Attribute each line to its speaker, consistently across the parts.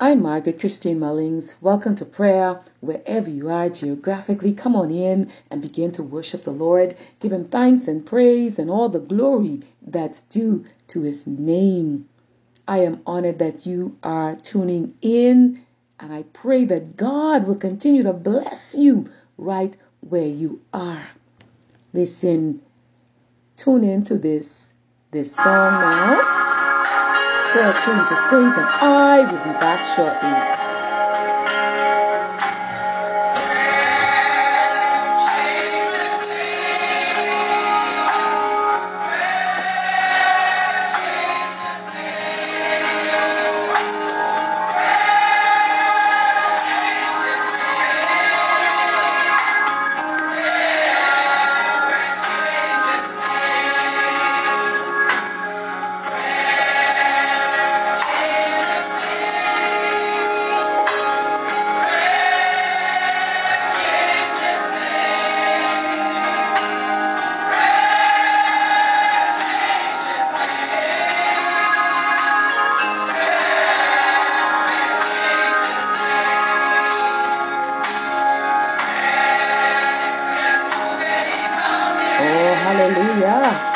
Speaker 1: I'm Margaret Christine Mullings. Welcome to prayer wherever you are geographically. Come on in and begin to worship the Lord. Give him thanks and praise and all the glory that's due to his name. I am honored that you are tuning in and I pray that God will continue to bless you right where you are. Listen, tune into this this song now. Prayer changes things, and I will be back shortly. Hallelujah.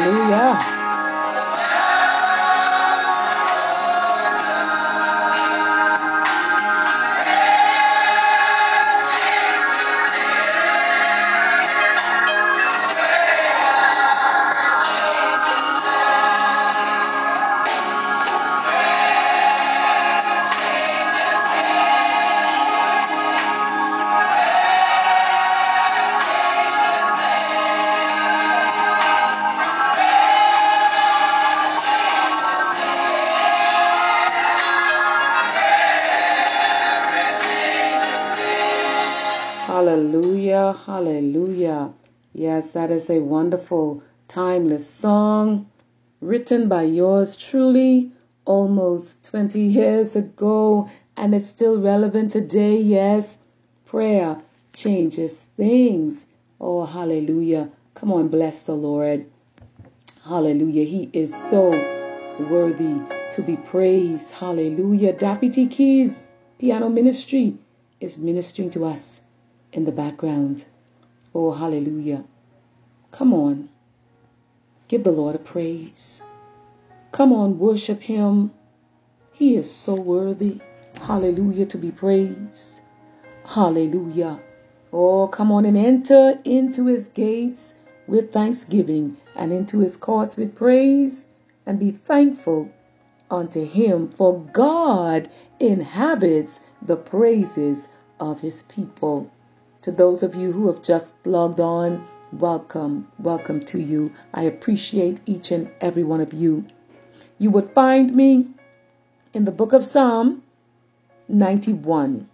Speaker 1: Hallelujah. Hallelujah. Yes, that is a wonderful, timeless song written by yours truly almost 20 years ago, and it's still relevant today. Yes, prayer changes things. Oh, hallelujah. Come on, bless the Lord. Hallelujah. He is so worthy to be praised. Hallelujah. Deputy Keys Piano Ministry is ministering to us in the background. Oh, hallelujah. Come on. Give the Lord a praise. Come on, worship Him. He is so worthy. Hallelujah to be praised. Hallelujah. Oh, come on and enter into his gates with thanksgiving and into his courts with praise and be thankful unto him, for God inhabits the praises of his people. To those of you who have just logged on, welcome, welcome to you. I appreciate each and every one of you. You would find me in the book of Psalm 91.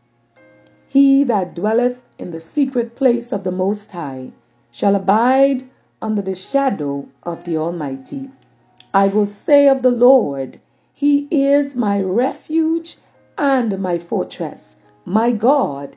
Speaker 1: He that dwelleth in the secret place of the Most High shall abide under the shadow of the Almighty. I will say of the Lord, He is my refuge and my fortress. My God,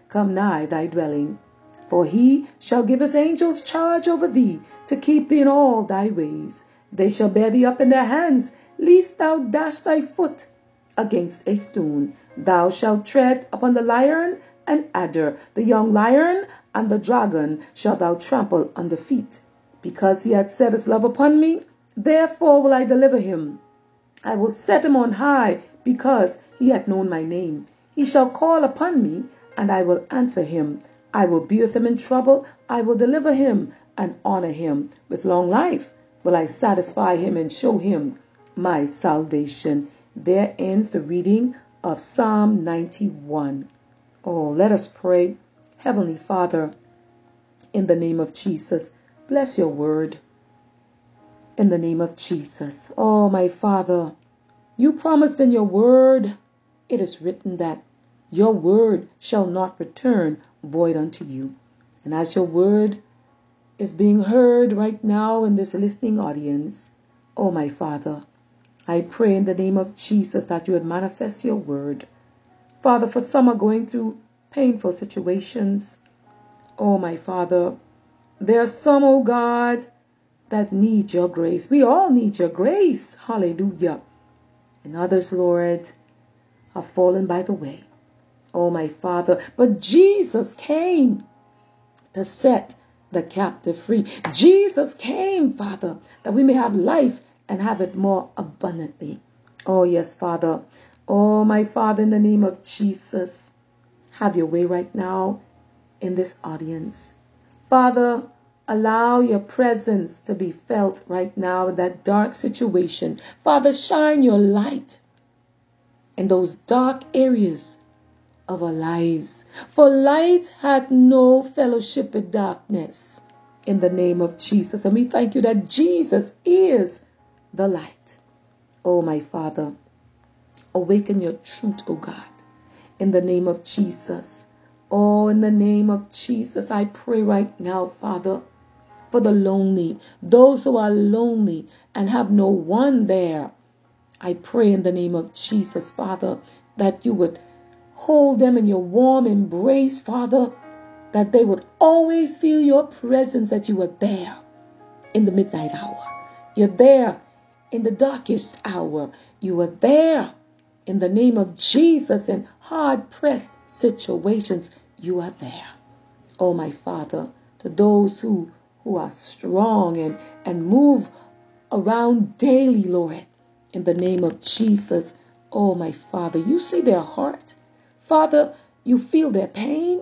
Speaker 1: come nigh thy dwelling. For he shall give his angels charge over thee, to keep thee in all thy ways. They shall bear thee up in their hands, lest thou dash thy foot against a stone. Thou shalt tread upon the lion and adder, the young lion and the dragon shalt thou trample under feet. Because he hath set his love upon me, Therefore will I deliver him. I will set him on high, because he hath known my name. He shall call upon me, and I will answer him. I will be with him in trouble. I will deliver him and honor him. With long life will I satisfy him and show him my salvation. There ends the reading of Psalm 91. Oh, let us pray. Heavenly Father, in the name of Jesus, bless your word in the name of Jesus. Oh, my Father, you promised in your word, it is written that your word shall not return void unto you. And as your word is being heard right now in this listening audience, oh, my Father, I pray in the name of Jesus that you would manifest your word. Father, for some are going through painful situations. Oh, my Father, there are some, oh God, that need your grace. We all need your grace. Hallelujah. And others, Lord, have fallen by the way. Oh, my Father. But Jesus came to set the captive free. Jesus came, Father, that we may have life and have it more abundantly. Oh, yes, Father. Oh, my Father, in the name of Jesus, have your way right now in this audience. Father, Allow your presence to be felt right now in that dark situation. Father, shine your light in those dark areas of our lives. For light had no fellowship with darkness in the name of Jesus. And we thank you that Jesus is the light. Oh, my Father, awaken your truth, oh God, in the name of Jesus. Oh, in the name of Jesus, I pray right now, Father, for the lonely, those who are lonely and have no one there. I pray in the name of Jesus, Father, that you would hold them in your warm embrace, Father, that they would always feel your presence, that you are there in the midnight hour. You're there in the darkest hour. You are there in the name of Jesus in hard pressed situations. You are there. Oh, my Father, to those who who are strong and, and move around daily, Lord, in the name of Jesus. Oh, my Father, you see their heart. Father, you feel their pain.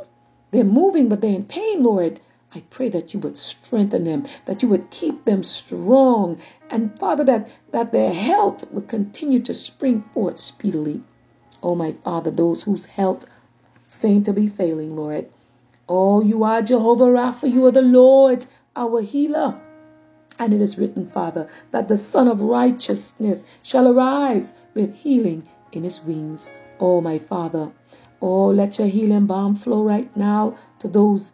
Speaker 1: They're moving, but they're in pain, Lord. I pray that you would strengthen them, that you would keep them strong, and Father, that, that their health would continue to spring forth speedily. Oh, my Father, those whose health seem to be failing, Lord. Oh, you are Jehovah Rapha. You are the Lord, our healer. And it is written, Father, that the Sun of Righteousness shall arise with healing in his wings. Oh, my Father. Oh, let your healing balm flow right now to those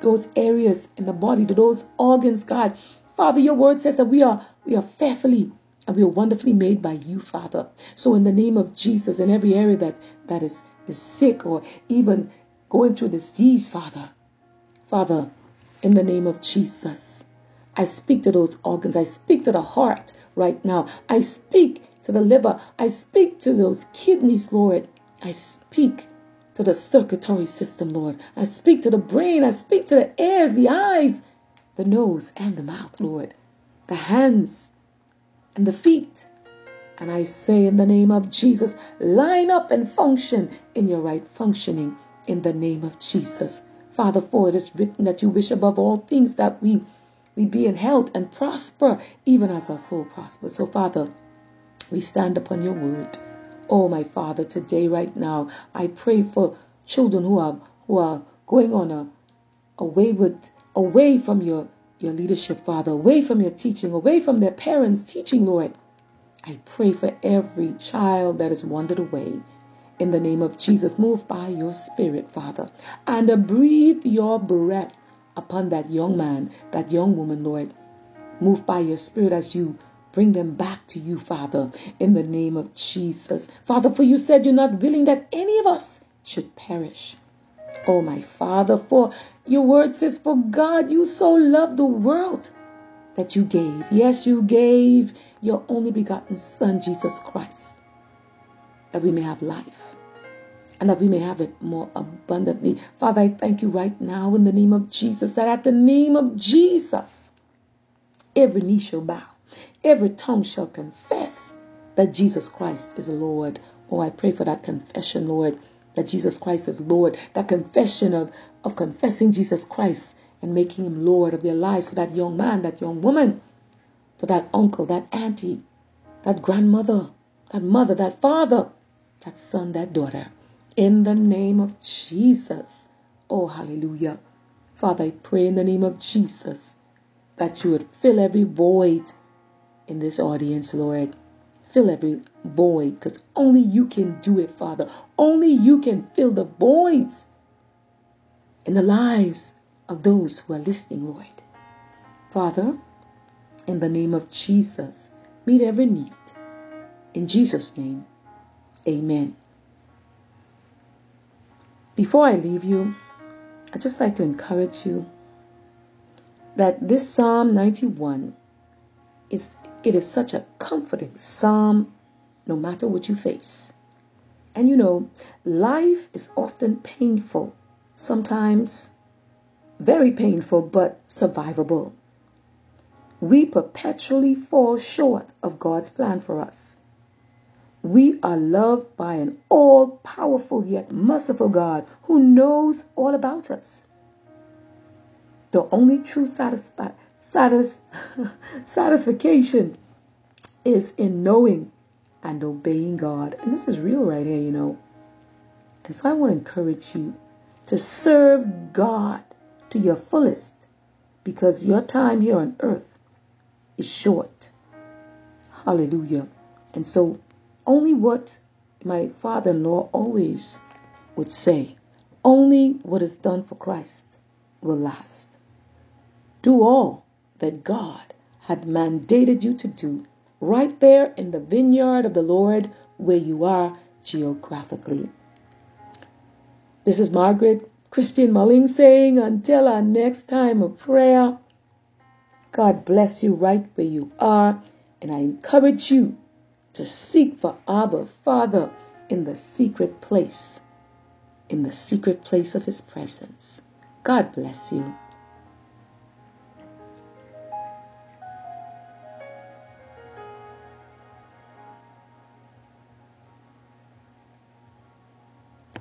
Speaker 1: those areas in the body, to those organs, God. Father, your word says that we are we are fearfully and we are wonderfully made by you, Father. So in the name of Jesus, in every area that that is is sick or even going through disease, Father, Father, in the name of Jesus, I speak to those organs. I speak to the heart right now. I speak to the liver. I speak to those kidneys, Lord. I speak to the circulatory system, Lord. I speak to the brain. I speak to the ears, the eyes, the nose, and the mouth, Lord. The hands and the feet. And I say in the name of Jesus, line up and function in your right functioning in the name of Jesus. Father, for it is written that you wish above all things that we we be in health and prosper, even as our soul prospers. So, Father, we stand upon your word. Oh, my Father, today, right now, I pray for children who are who are going on a away with away from your your leadership, Father, away from your teaching, away from their parents' teaching, Lord. I pray for every child that has wandered away. In the name of Jesus, move by your Spirit, Father, and breathe your breath upon that young man, that young woman, Lord. Move by your Spirit as you bring them back to you, Father, in the name of Jesus. Father, for you said you're not willing that any of us should perish. Oh, my Father, for your word says, For God, you so loved the world that you gave. Yes, you gave your only begotten Son, Jesus Christ, that we may have life and that we may have it more abundantly. Father, I thank you right now in the name of Jesus that at the name of Jesus, every knee shall bow, every tongue shall confess that Jesus Christ is Lord. Oh, I pray for that confession, Lord, that Jesus Christ is Lord, that confession of, of confessing Jesus Christ and making him Lord of their lives for that young man, that young woman, for that uncle, that auntie, that grandmother, that mother, that father, that son, that daughter in the name of Jesus. Oh, hallelujah. Father, I pray in the name of Jesus that you would fill every void in this audience, Lord. Fill every void because only you can do it, Father. Only you can fill the voids in the lives of those who are listening, Lord. Father, in the name of Jesus, meet every need. In Jesus' name, amen. Before I leave you, I'd just like to encourage you that this Psalm 91 is it is such a comforting psalm no matter what you face. And you know, life is often painful, sometimes very painful, but survivable. We perpetually fall short of God's plan for us. We are loved by an all powerful yet merciful God who knows all about us. The only true satisfi- satis- satisfaction is in knowing and obeying God. And this is real right here, you know. And so I want to encourage you to serve God to your fullest because your time here on earth is short. Hallelujah. And so only what my father in law always would say only what is done for Christ will last. Do all that God had mandated you to do right there in the vineyard of the Lord where you are geographically. This is Margaret Christian Mulling saying, until our next time of prayer, God bless you right where you are. And I encourage you to seek for Abba, Father, in the secret place, in the secret place of His presence. God bless you.